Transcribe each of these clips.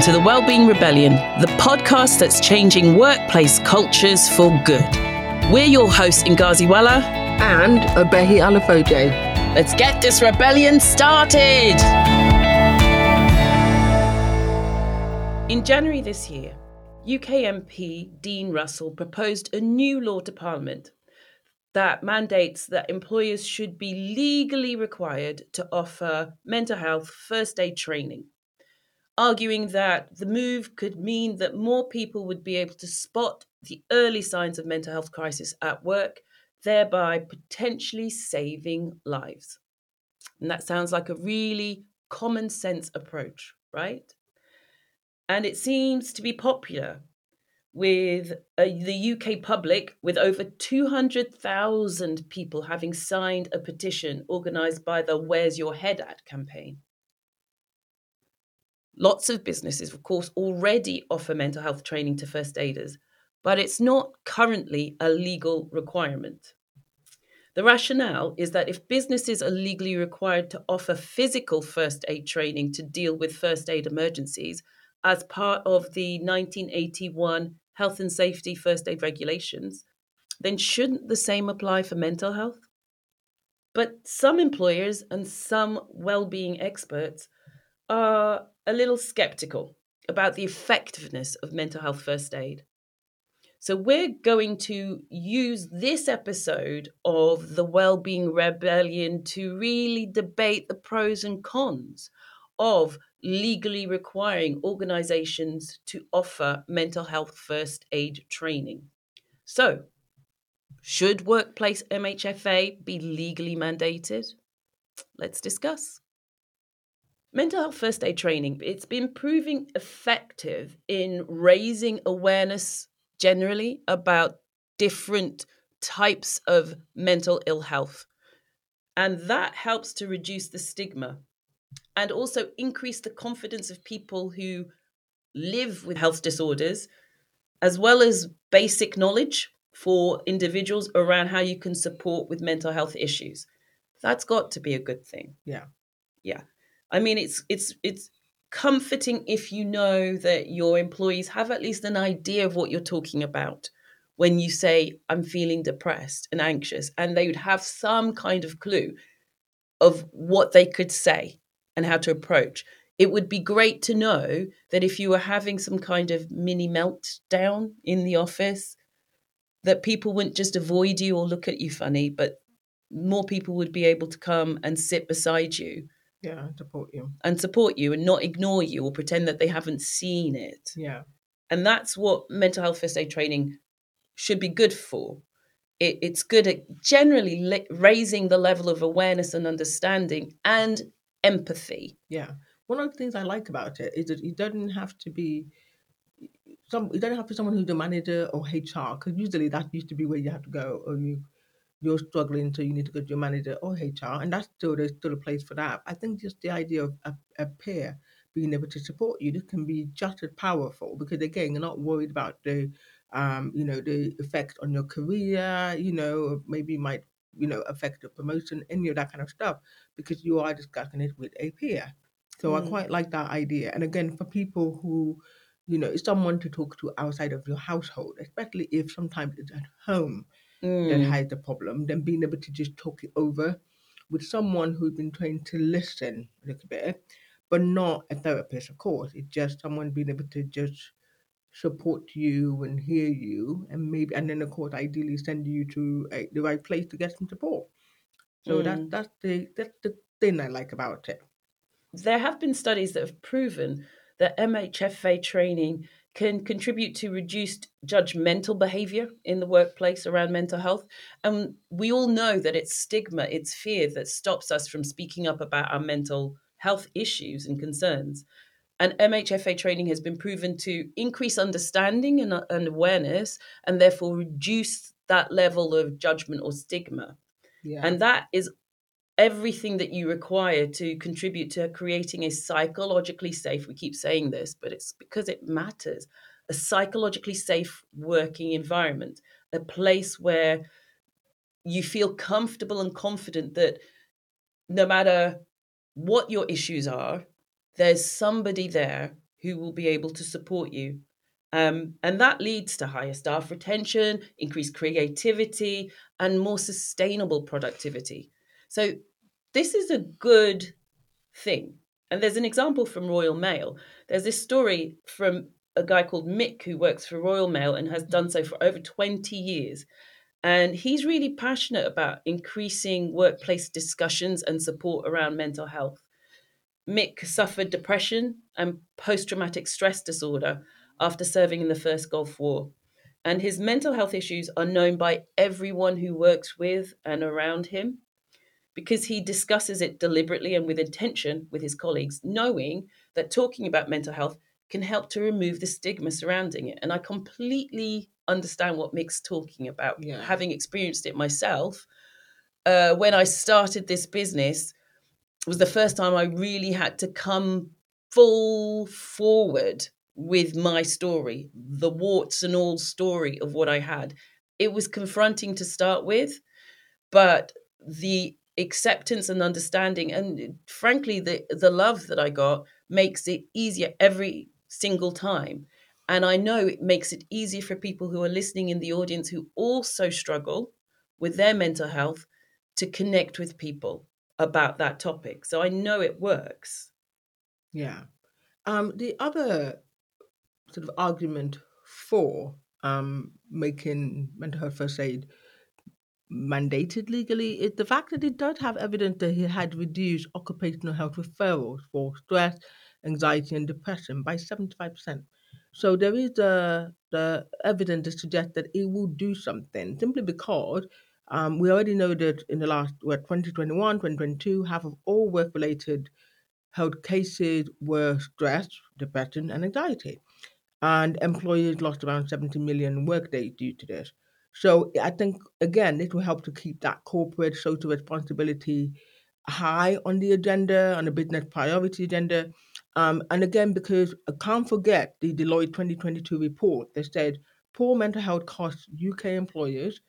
welcome to the Wellbeing Rebellion, the podcast that's changing workplace cultures for good. We're your hosts, Ngozi Weller and Obehi Alafoje. Let's get this rebellion started. In January this year, UK MP Dean Russell proposed a new law to Parliament that mandates that employers should be legally required to offer mental health first aid training arguing that the move could mean that more people would be able to spot the early signs of mental health crisis at work, thereby potentially saving lives. And that sounds like a really common sense approach, right? And it seems to be popular with uh, the UK public, with over 200,000 people having signed a petition organised by the Where's Your Head At campaign. Lots of businesses, of course, already offer mental health training to first aiders, but it's not currently a legal requirement. The rationale is that if businesses are legally required to offer physical first aid training to deal with first aid emergencies as part of the 1981 Health and Safety First Aid Regulations, then shouldn't the same apply for mental health? But some employers and some well-being experts are a little skeptical about the effectiveness of mental health first aid. So, we're going to use this episode of the Wellbeing Rebellion to really debate the pros and cons of legally requiring organizations to offer mental health first aid training. So, should workplace MHFA be legally mandated? Let's discuss. Mental health first aid training, it's been proving effective in raising awareness generally about different types of mental ill health. And that helps to reduce the stigma and also increase the confidence of people who live with health disorders, as well as basic knowledge for individuals around how you can support with mental health issues. That's got to be a good thing. Yeah. Yeah. I mean, it's it's it's comforting if you know that your employees have at least an idea of what you're talking about when you say I'm feeling depressed and anxious, and they would have some kind of clue of what they could say and how to approach. It would be great to know that if you were having some kind of mini meltdown in the office, that people wouldn't just avoid you or look at you funny, but more people would be able to come and sit beside you yeah, and support you. And support you and not ignore you or pretend that they haven't seen it. Yeah. And that's what mental health first aid training should be good for. It, it's good at generally li- raising the level of awareness and understanding and empathy. Yeah. One of the things I like about it is that it doesn't have to be some. You don't have to be someone who's a manager or HR because usually that used to be where you have to go or you you're struggling, so you need to go to your manager or HR, and that's still there's still a place for that. I think just the idea of a, a peer being able to support you, this can be just as powerful because again, you're not worried about the um, you know, the effect on your career, you know, maybe might, you know, affect your promotion, any of that kind of stuff, because you are discussing it with a peer. So mm. I quite like that idea. And again, for people who, you know, someone to talk to outside of your household, especially if sometimes it's at home mm. that has the problem, then being able to just talk it over with someone who's been trained to listen a little bit, but not a therapist, of course. It's just someone being able to just support you and hear you, and maybe, and then of course, ideally send you to a, the right place to get some support. So mm. that's that's the that's the thing I like about it. There have been studies that have proven that MHFA training can contribute to reduced judgmental behavior in the workplace around mental health. And we all know that it's stigma, it's fear that stops us from speaking up about our mental health issues and concerns. And MHFA training has been proven to increase understanding and, uh, and awareness and therefore reduce that level of judgment or stigma. Yeah. And that is everything that you require to contribute to creating a psychologically safe we keep saying this but it's because it matters a psychologically safe working environment a place where you feel comfortable and confident that no matter what your issues are there's somebody there who will be able to support you. Um, and that leads to higher staff retention, increased creativity, and more sustainable productivity. So, this is a good thing. And there's an example from Royal Mail. There's this story from a guy called Mick who works for Royal Mail and has done so for over 20 years. And he's really passionate about increasing workplace discussions and support around mental health. Mick suffered depression and post traumatic stress disorder after serving in the First Gulf War. And his mental health issues are known by everyone who works with and around him because he discusses it deliberately and with intention with his colleagues, knowing that talking about mental health can help to remove the stigma surrounding it. And I completely understand what Mick's talking about, Yeah. having experienced it myself. Uh, when I started this business, was the first time I really had to come full forward with my story, the warts and all story of what I had. It was confronting to start with, but the acceptance and understanding and frankly the the love that I got makes it easier every single time. And I know it makes it easier for people who are listening in the audience who also struggle with their mental health to connect with people about that topic. So I know it works. Yeah. Um, the other sort of argument for um, making mental health first aid mandated legally is the fact that it does have evidence that it had reduced occupational health referrals for stress, anxiety, and depression by 75%. So there is the, the evidence to suggest that it will do something simply because um, we already know that in the last, what, 2021, 2022, half of all work related health cases were stress, depression, and anxiety. And employers lost around 70 million workdays due to this. So I think, again, this will help to keep that corporate social responsibility high on the agenda, on the business priority agenda. Um, and again, because I can't forget the Deloitte 2022 report that said poor mental health costs UK employers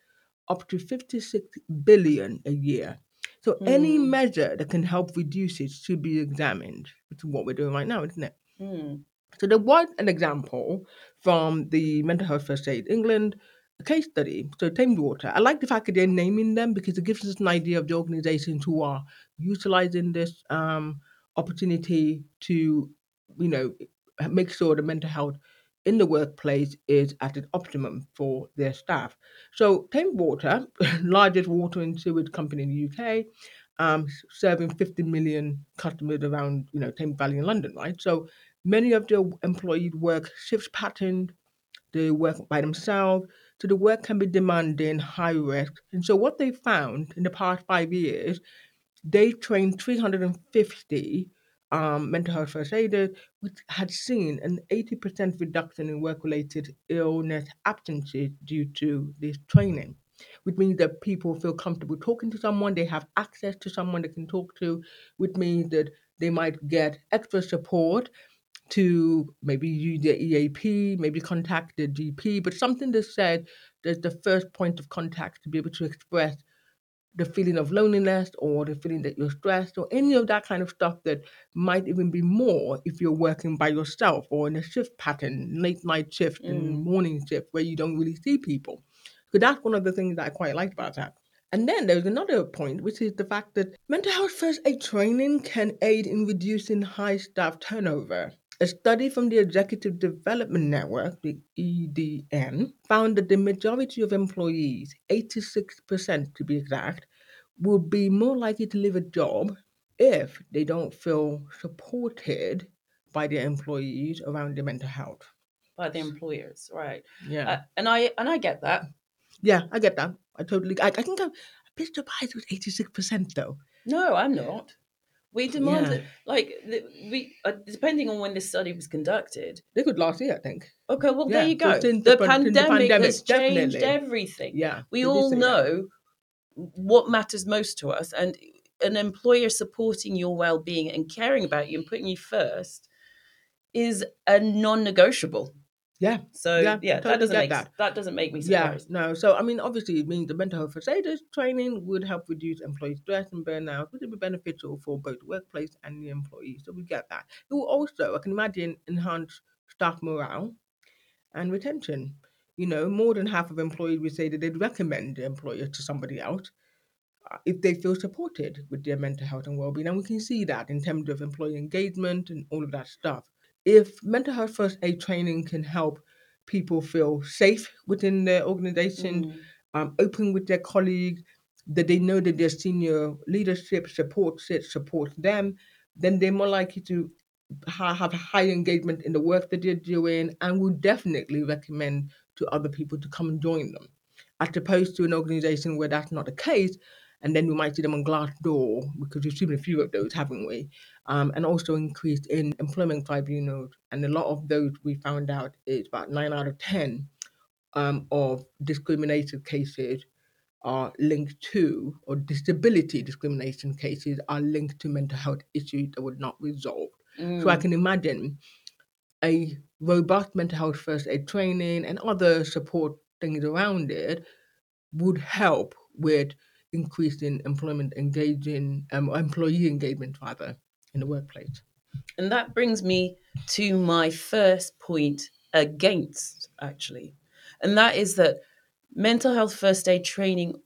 up to 56 billion a year. So any Hmm. measure that can help reduce it should be examined, which is what we're doing right now, isn't it? Hmm. So there was an example from the Mental Health First Aid England case study. So Thames Water. I like the fact that they're naming them because it gives us an idea of the organizations who are utilizing this um, opportunity to, you know, make sure the mental health in the workplace is at its optimum for their staff. So Thames Water, largest water and sewage company in the UK, um, serving 50 million customers around, you know, Thames Valley in London, right? So many of their employees work shift pattern, they work by themselves, so the work can be demanding, high risk. And so what they found in the past five years, they trained 350 um, mental health first aiders, which had seen an 80% reduction in work-related illness absences due to this training. Which means that people feel comfortable talking to someone, they have access to someone they can talk to, which means that they might get extra support to maybe use the EAP, maybe contact the GP, but something that said there's the first point of contact to be able to express the feeling of loneliness or the feeling that you're stressed or any of that kind of stuff that might even be more if you're working by yourself or in a shift pattern, late night shift and Mm. morning shift where you don't really see people. So that's one of the things that I quite liked about that. And then there's another point, which is the fact that mental health first aid training can aid in reducing high staff turnover. A study from the Executive Development Network, the EDN, found that the majority of employees, 86% to be exact, will be more likely to leave a job if they don't feel supported by their employees around their mental health. By the employers, right? Yeah. Uh, and I and I get that. yeah, I get that. I totally I, I think I'm a bit surprised with 86% though. No, I'm not. We demand Yeah. like, we uh, depending on when this study was conducted. They could last year, I think. Okay, well there you go. The, the pan- since the pandemic, pandemic, has changed definitely. everything. Yeah. We all say that. know what matters most to us, and an employer supporting your well-being and caring about you and putting you first is a non-negotiable. Yeah. So Yeah, yeah, totally that doesn't make that. that doesn't make me surprised. Yeah, no. So I mean, obviously, it means the mental health aiders training would help reduce employee stress and burnout, which would be beneficial for both the workplace and the employees. So we get that. It will also, I can imagine, enhance staff morale and retention. You know, more than half of employees would say that they'd recommend the employer to somebody else uh, if they feel supported with their mental health and well-being. And we can see that in terms of employee engagement and all of that stuff. If mental health first aid training can help people feel safe within their organization, Mm. um, open with their colleagues, that they know that their senior leadership supports it, supports them, then they're more likely to ha- have high engagement in the work that they're doing and will definitely recommend to other people to come and join them. As opposed to an organization where that's not the case, and then we might see them on Glassdoor because we've seen a few of those, haven't we? Um, and also increased in employment tribunals, and a lot of those we found out is about nine out of ten um, of discriminated cases are linked to, or disability discrimination cases are linked to mental health issues that were not resolved. So I Mm. can imagine a robust mental health first aid training and other support things around it would help with increasing employment engaging um, employee engagement rather in the workplace. And that brings me to my first point against, actually. And that is that mental health first aid training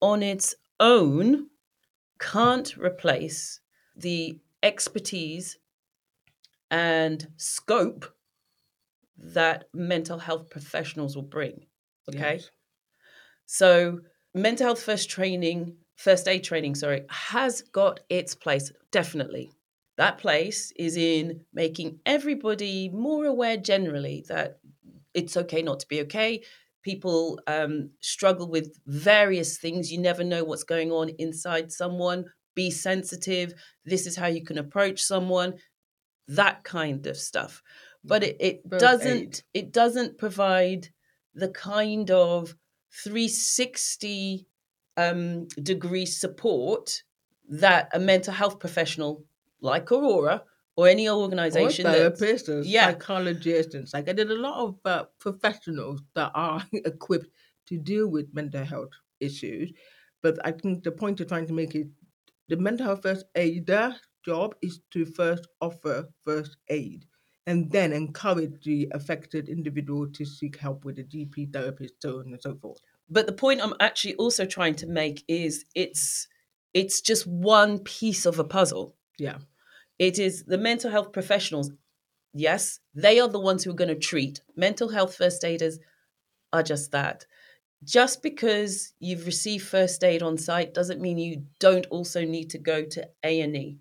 on its own can't replace the expertise and scope that mental health professionals will bring. Okay. Yes. So, mental health first training, first aid training, sorry, has got its place, definitely. That place is in making everybody more aware generally that it's okay not to be okay. People um, struggle with various things. You never know what's going on inside someone. Be sensitive. This is how you can approach someone. That kind of stuff. But it, it doesn't. aid. It doesn't provide the kind of 360 um, degree support that a mental health professional like Aurora or any Or organization that therapists or yeah. psychologists and like I did a lot of uh, professionals that are equipped to deal with mental health issues. But I think the point you're trying to make is the mental health first aider job is to first offer first aid and then encourage the affected individual to seek help with a GP therapist, so on and so forth. but the point I'm actually also trying to make is it's it's just one piece of a puzzle. Yeah. It is the mental health professionals. Yes, they are the ones who are going to treat. Mental health first aiders are just that. Just because you've received first aid on site doesn't mean you don't also need to go to A&E.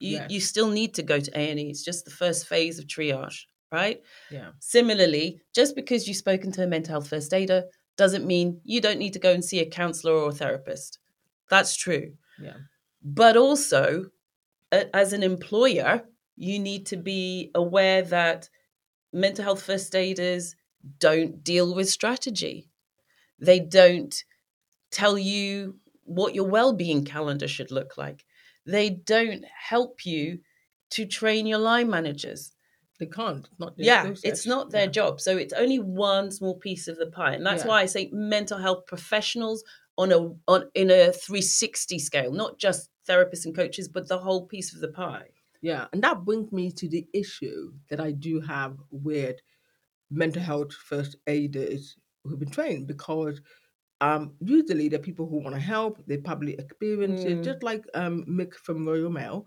You you still need to go to A&E. It's just the first phase of triage, right? Yeah. Similarly, just because you've spoken to a mental health first aider doesn't mean you don't need to go and see a counselor or a therapist. That's true. Yeah. But also, as an employer, you need to be aware that mental health first aiders don't deal with strategy. They don't tell you what your well-being calendar should look like. They don't help you to train your line managers. They can't. Not Yeah, it's not their Yeah. job. So it's only one small piece of the pie. And that's Yeah. why I say mental health professionals on a on in a 360 scale, not just therapists and coaches, but the whole piece of the pie. Yeah, and that brings me to the issue that I do have with mental health first aiders who've been trained because um, usually they're people who want to help, they probably experience it, Mm. just like um, Mick from Royal Mail,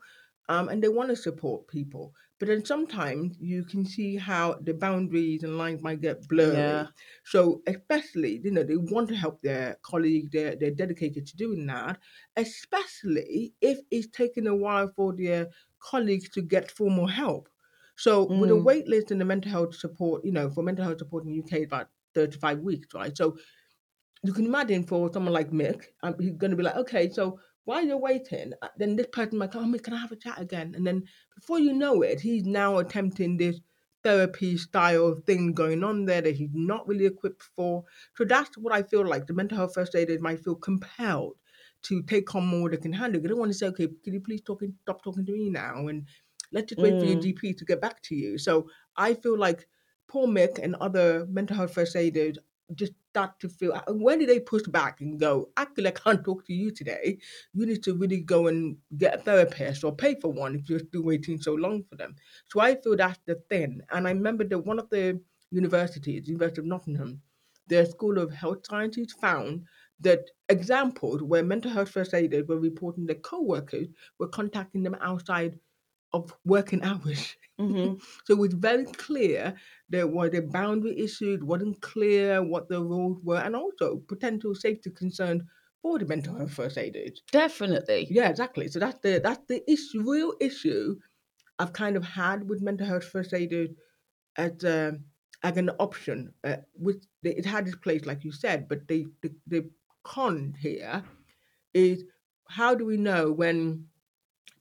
um, and they want to support people. But then sometimes you can see how the boundaries and lines might get blurry. Yeah. So especially, you know, they want to help their colleague, they're, they're dedicated to doing that, especially if it's taking a while for their colleagues to get formal help. So with a Mm. wait list in the mental health support, you know, for mental health support in the UK, about 35 weeks, right? So you can imagine for someone like Mick, um, he's going to be like, okay, so while you're waiting, uh, then this person might come, oh, Mick, can I have a chat again? And then before you know it, he's now attempting this therapy style thing going on there that he's not really equipped for. So that's what I feel like the mental health first aiders might feel compelled to take on more they can handle. They don't want to say, okay, can you please talk, stop talking to me now? And let's just wait for your Mm. GP to get back to you. So I feel like poor Mick and other mental health first aiders just start to feel uh, when did they push back and go, actually, I can't talk to you today. You need to really go and get a therapist or pay for one if you're still waiting so long for them. So I feel that's the thing. And I remember that one of the universities, University of Nottingham, their School of Health Sciences found that examples where mental health first aiders were reporting their co-workers were contacting them outside of working hours. Mhm. so it was very clear there were the boundary issues, wasn't clear what the rules were, and also potential safety concerns for the mental health first aiders. Definitely. Yeah, exactly. So that's the that's the issue, real issue I've kind of had with mental health first aiders as um as an option, uh, which they, it had its place, like you said, but the, the the con here is how do we know when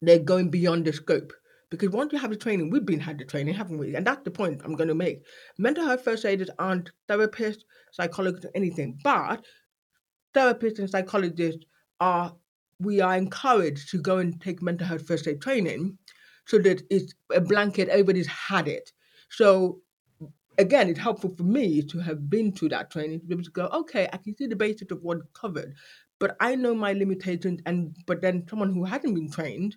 they're going beyond the scope? Because once you have the training, we've been had the training, haven't we? And that's the point I'm going to make. Mental health first aiders aren't therapists, psychologists, anything, but therapists and psychologists are we are encouraged to go and take mental health first aid training so that it's a blanket, everybody's had it. So again, it's helpful for me to have been to that training to be able to go, okay, I can see the basics of what's covered, but I know my limitations. And but then someone who hasn't been trained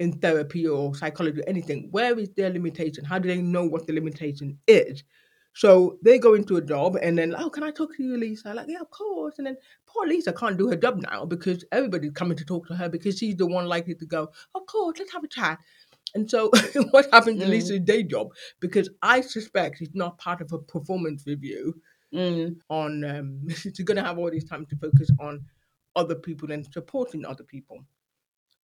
in therapy or psychology or anything, where is their limitation? How do they know what the limitation is? So they go into a job and then, oh, can I talk to you, Lisa? Like, yeah, of course. And then poor Lisa can't do her job now because everybody's coming to talk to her because she's the one likely to go, of course, let's have a chat. And so what happened to Mm. Lisa's day job? Because I suspect she's not part of a performance review Mm. on um she's gonna have all this time to focus on other people and supporting other people.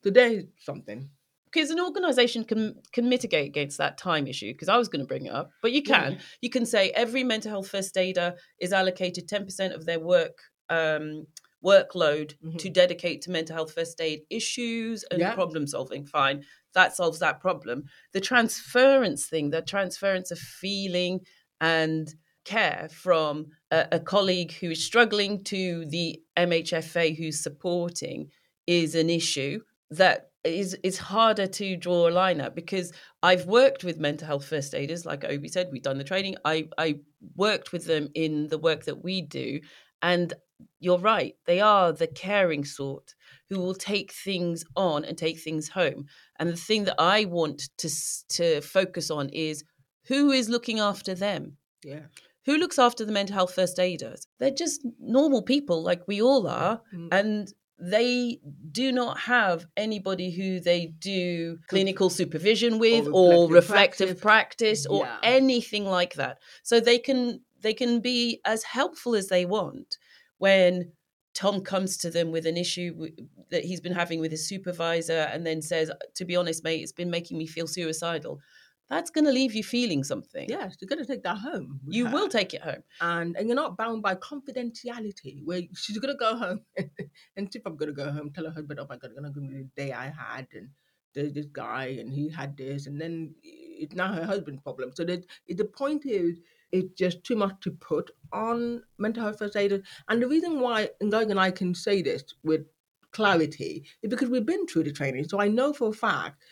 So there's something. Because an organization can can mitigate against that time issue because i was going to bring it up but you Yeah. can you can say every mental health first aider is allocated 10% of their work um, workload to Mhm. dedicate to mental health first aid issues and Yeah. problem solving fine that solves that problem the transference thing the transference of feeling and care from a, a colleague who is struggling to the mhfa who's supporting is an issue that is is harder to draw a line at because I've worked with mental health first aiders, like Obi said, we've done the training. I I worked with them in the work that we do, and you're right, they are the caring sort who will take things on and take things home. And the thing that I want to to focus on is who is looking after them. Yeah. Who looks after the mental health first aiders? They're just normal people like we all are Mm. and they do not have anybody who they do clinical supervision with or reflective reflective practice. practice, or Yeah. anything like that so they can they can be as helpful as they want when tom comes to them with an issue w- that he's been having with his supervisor and then says to be honest mate it's been making me feel suicidal that's going to leave you feeling something Yes, you're gonna take that home. you will take it home and and you're not bound by confidentiality where she's gonna go home and if I'm gonna go home, tell her husband, oh my god, I'm gonna give me the day I had and there's this guy and he had this and then it's now her husband's problem. So that the point is it's just too much to put on mental health first aiders. And the reason why Ngozi and I can say this with clarity is because we've been through the training. So I know for a fact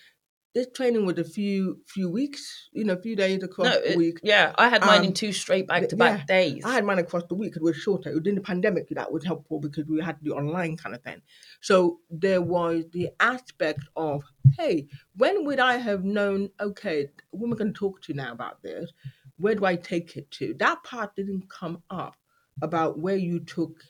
this training was a few few weeks, you know, a few days across no the week. yeah i had mine in Um, two straight back to back days I had mine across the week. It was shorter. During the pandemic, that was helpful because we had to do online kind of thing. So there was the aspect of, hey, when would I have known, okay, who am I going to talk to now about this? Where do I take it to? That part didn't come up about where you took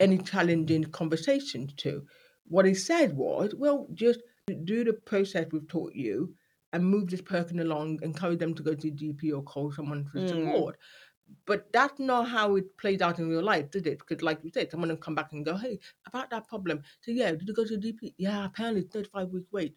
any challenging conversations to. What he said was, well, just do the process we've taught you and move this person along, encourage them to go to GP or call someone for Mm. support. But that's not how it plays out in real life, did it? Because, like you said, someone will come back and go, "Hey, about that problem." So, yeah, did you go to the GP? Yeah, apparently it's thirty-five weeks wait.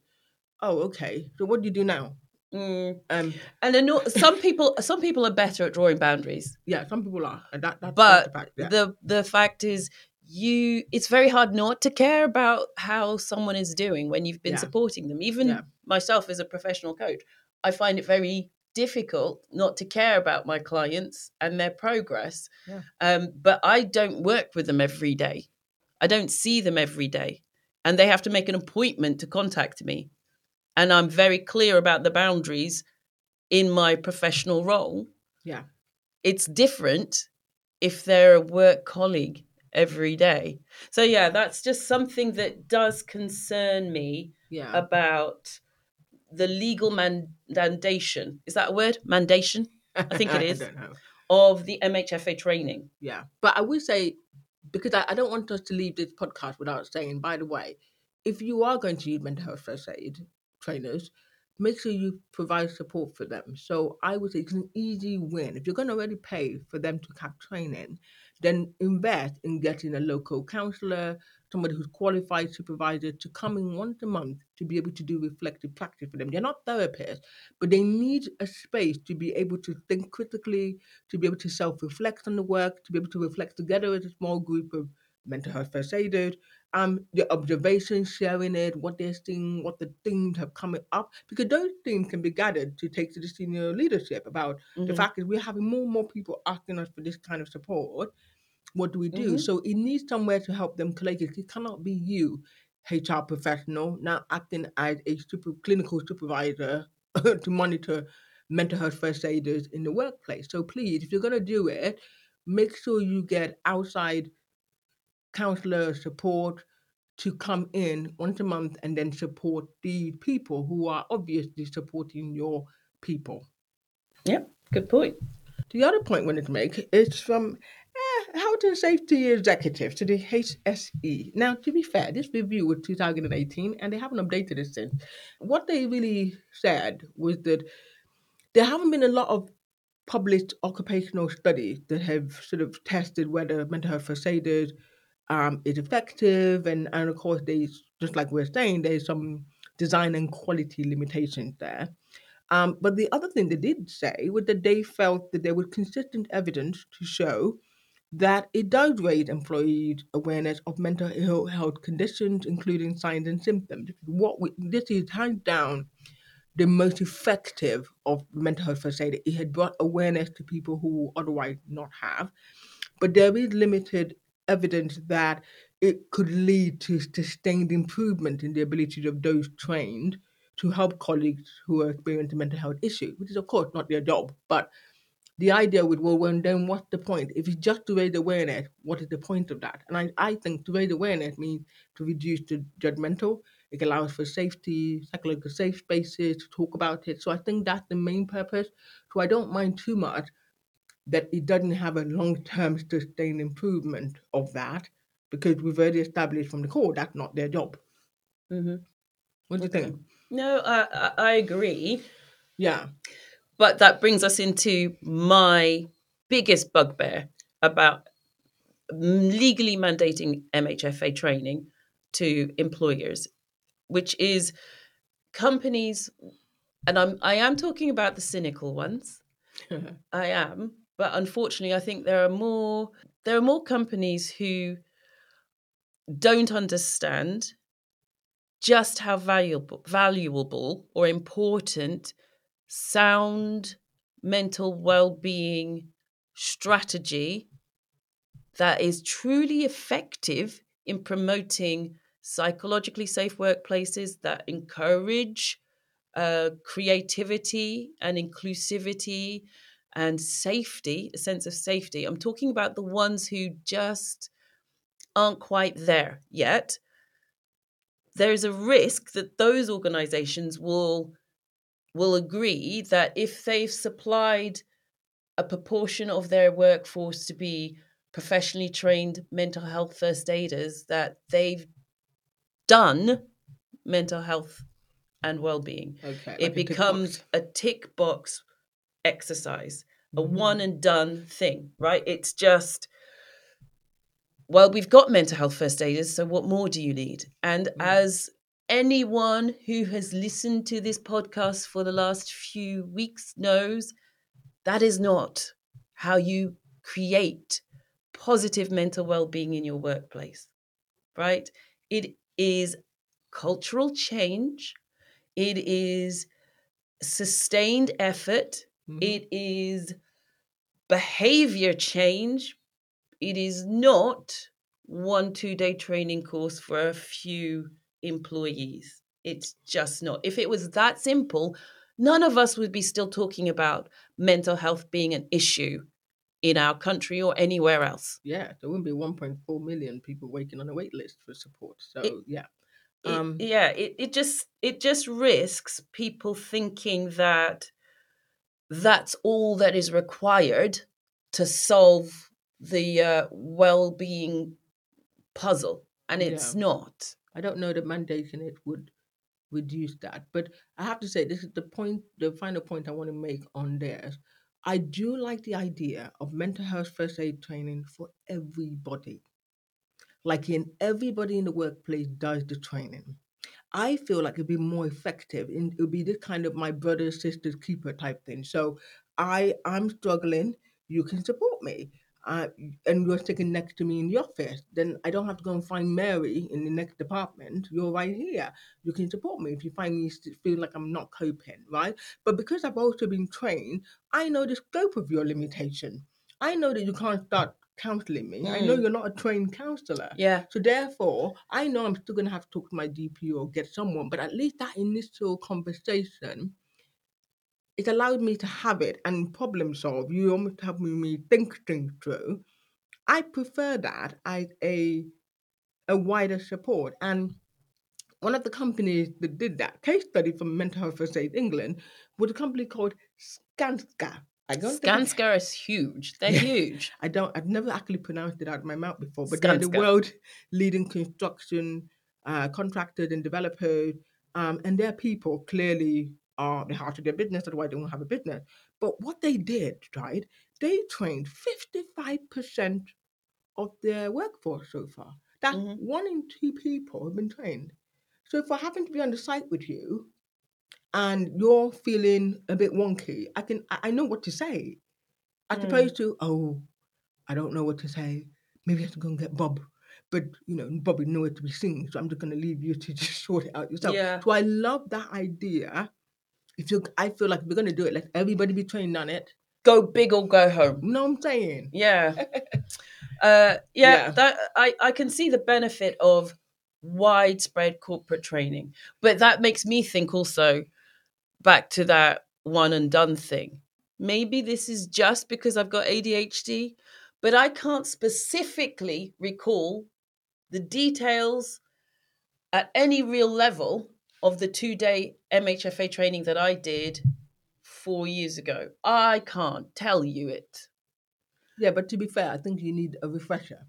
Oh, okay. So, what do you do now? Mm. Um, and I know some people some people are better at drawing boundaries yeah, some people are, and that, that But the fact. Yeah. the the fact is you it's very hard not to care about how someone is doing when you've been Yeah. supporting them even Yeah. myself as a professional coach i find it very difficult not to care about my clients and their progress Yeah. um, but i don't work with them every day i don't see them every day and they have to make an appointment to contact me and i'm very clear about the boundaries in my professional role Yeah. It's different if they're a work colleague every day. So yeah, that's just something that does concern me Yeah. about the legal mandation. Is that a word? Mandation I think it is. don't know. of the MHFA training. Yeah. But I will say, because I, I don't want us to leave this podcast without saying, by the way, if you are going to use mental health first aid trainers, make sure you provide support for them. So I would say it's an easy win. If you're going to already pay for them to have training, then invest in getting a local counselor, somebody who's qualified supervisor to come in once a month to be able to do reflective practice for them. They're not therapists, but they need a space to be able to think critically, to be able to self-reflect on the work, to be able to reflect together as a small group of mental health first aiders, um, the observations, sharing it, what they're seeing, what the themes have coming up, because those themes can be gathered to take to the senior leadership about the Mhm. fact is we're having more and more people asking us for this kind of support. What do we do? Mhm. So it needs somewhere to help them collate it. It cannot be you, HR professional, now acting as a super clinical supervisor to monitor mental health first aiders in the workplace. So please, if you're gonna do it, make sure you get outside counselor support to come in once a month and then support the people who are obviously supporting your people. Yep, good point. The other point I wanted to make is from eh, Health and Safety Executive to the HSE. Now, to be fair, this review was 2018 and they haven't updated it since. What they really said was that there haven't been a lot of published occupational studies that have sort of tested whether mental health first aiders um, is effective, and, and of course, there's just like we're saying, there's some design and quality limitations there. Um, but the other thing they did say was that they felt that there was consistent evidence to show that it does raise employees' awareness of mental ill health conditions, including signs and symptoms. What we, this is hands down the most effective of mental health aid. It had brought awareness to people who otherwise not have, but there is limited evidence that it could lead to sustained improvement in the ability of those trained to help colleagues who are experiencing mental health issues, which is of course not their job. But the idea with well, when then what's the point? If it's just to raise awareness, what is the point of that? And I, I think to raise awareness means to reduce the judgmental. It allows for safety, psychological safe spaces to talk about it. So I think that's the main purpose. So I don't mind too much that it doesn't have a long-term sustained improvement of that because we've already established from the core that's not their job. hmm What do you think? No, I, I, I agree. Yeah. But that brings us into my biggest bugbear about legally mandating MHFA training to employers, which is companies, and I'm I am talking about the cynical ones. I am, but unfortunately, I think there are more there are more companies who don't understand just how valuable valuable or important sound mental well-being strategy that is truly effective in promoting psychologically safe workplaces that encourage uh, creativity and inclusivity and safety, a sense of safety. I'm talking about the ones who just aren't quite there yet. There's a risk that those organizations will will agree that if they've supplied a proportion of their workforce to be professionally trained mental health first aiders that they've done mental health and well-being Okay. it becomes a tick box exercise a Mhm. one and done thing right it's just well we've got mental health first aiders so what more do you need and Mm. as anyone who has listened to this podcast for the last few weeks knows that is not how you create positive mental well-being in your workplace right it is cultural change it is sustained effort Mhm. it is behavior change it is not one two day training course for a few employees it's just not if it was that simple none of us would be still talking about mental health being an issue in our country or anywhere else. Yeah, there wouldn't be 1.4 million people waiting on a wait list for support. So It- yeah, It- Um, yeah, it, it just it just risks people thinking that that's all that is required to solve the uh, well-being puzzle, and it's Yeah. not. I don't know that mandating it would reduce that. But I have to say, this is the point, the final point I want to make on this. I do like the idea of mental health first aid training for everybody. Like in everybody in the workplace does the training. I feel like it'd be more effective and it would be this kind of my brother, sister's keeper type thing. So I I'm struggling, you can support me. Uh, and you're sitting next to me in the office, then I don't have to go and find Mary in the next department. You're right here. You can support me if you find me feel like I'm not coping, right? But because I've also been trained, I know the scope of your limitation. I know that you can't start counseling me. I know Mm. you're not a trained counselor. Yeah, So therefore, I know I'm still gonna have to talk to my GP or get someone, but at least that initial conversation, it allowed me to have it and problem solve. You almost helping me think things through. I prefer that as a a wider support. And one of the companies that did that case study from Mental Health First Aid England was a company called Skanska. I don't think Skanska is huge. They're Yeah. huge. I don't. I've never actually pronounced it out of my mouth before, but they're the world leading construction uh, contractors and developers, um, and their people clearly are the heart of their business. Otherwise, they won't have a business. But what they did, right? They trained fifty-five percent of their workforce so far. That's Mhm. one in two people have been trained. So if I happen to be on the site with you, and you're feeling a bit wonky, I can. I I know what to say as Mm. opposed to oh i don't know what to say maybe i have to go and get bob but you know bob is nowhere to be seen so i'm just going to leave you to just sort it out yourself Yeah. so i love that idea if you i feel like if we're going to do it let everybody be trained on it Go big or go home. you know what i'm saying Yeah. Uh, yeah, Yeah. that I, I can see the benefit of widespread corporate training. But that makes me think also back to that one and done thing. Maybe this is just because I've got ADHD, but I can't specifically recall the details at any real level of the two day MHFA training that I did four years ago. I can't tell you it. yeah but to be fair i think you need a refresher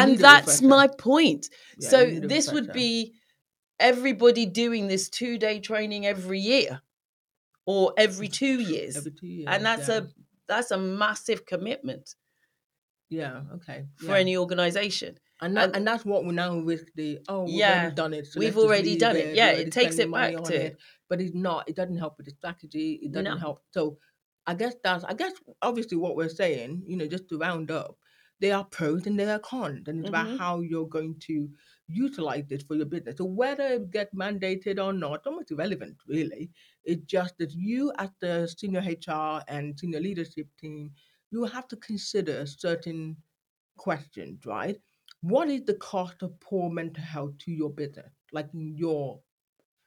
and that's refresher. my point. Yeah, so this would be everybody doing this two day training every year or every two years, every two years and that's yeah. a that's a massive commitment yeah okay for yeah. any organization. and, that, and- and that's what we're now with the oh we've Yeah, already done it so we've already done it. we're Yeah, it takes it back to- it. but it's not it doesn't help with the strategy it doesn't No. help so i guess that's i guess obviously what we're saying you know just to round up there are pros and there are cons and it's Mhm. about how you're going to utilize this for your business. So whether it gets mandated or not almost irrelevant really. It's just that you as the senior hr and senior leadership team you have to consider certain questions right? What is the cost of poor mental health to your business like in your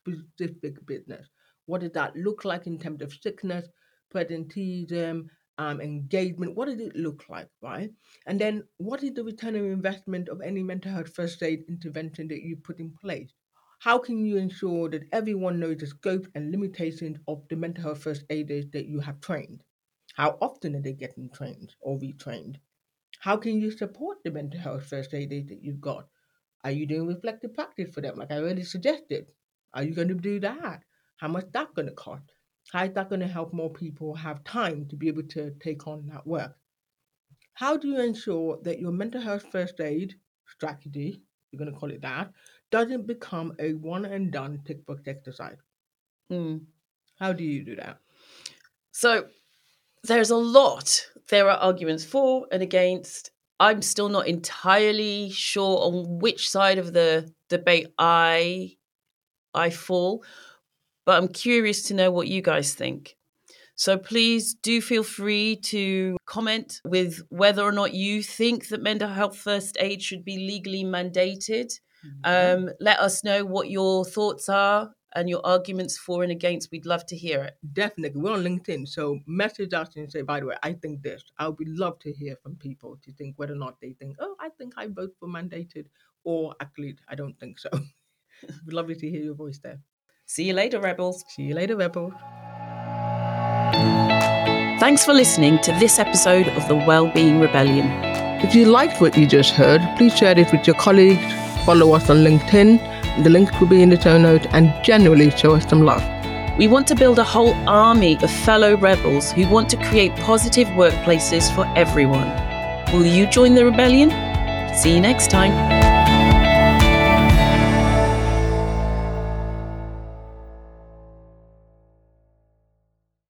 specific business? What does that look like in terms of sickness, presenteeism, um, engagement? What did it look like, right? And then what is the return on investment of any mental health first aid intervention that you put in place? How can you ensure that everyone knows the scope and limitations of the mental health first aiders that you have trained? How often are they getting trained or retrained? How can you support the mental health first aiders that you've got? Are you doing reflective practice for them, like I already suggested? Are you going to do that? How much that going to cost? How is that going to help more people have time to be able to take on that work? How do you ensure that your mental health first aid strategy, you're going to call it that, doesn't become a one and done tick box exercise? Mm. How do you do that? So there's a lot. There are arguments for and against. I'm still not entirely sure on which side of the debate I I fall, but I'm curious to know what you guys think. So please do feel free to comment with whether or not you think that mental health first aid should be legally mandated. Um, let us know what your thoughts are and your arguments for and against. We'd love to hear it. Definitely. We're on LinkedIn. So message us and say, by the way, I think this. I would love to hear from people to think whether or not they think, oh, I think I vote for mandated, or actually, I don't think so. We'd lovely to hear your voice there. See you later, Rebels. See you later, Rebels. Thanks for listening to this episode of the Wellbeing Rebellion. If you liked what you just heard, please share it with your colleagues, follow us on LinkedIn, the links will be in the show notes, and generally show us some love. We want to build a whole army of fellow rebels who want to create positive workplaces for everyone. Will you join the rebellion? See you next time.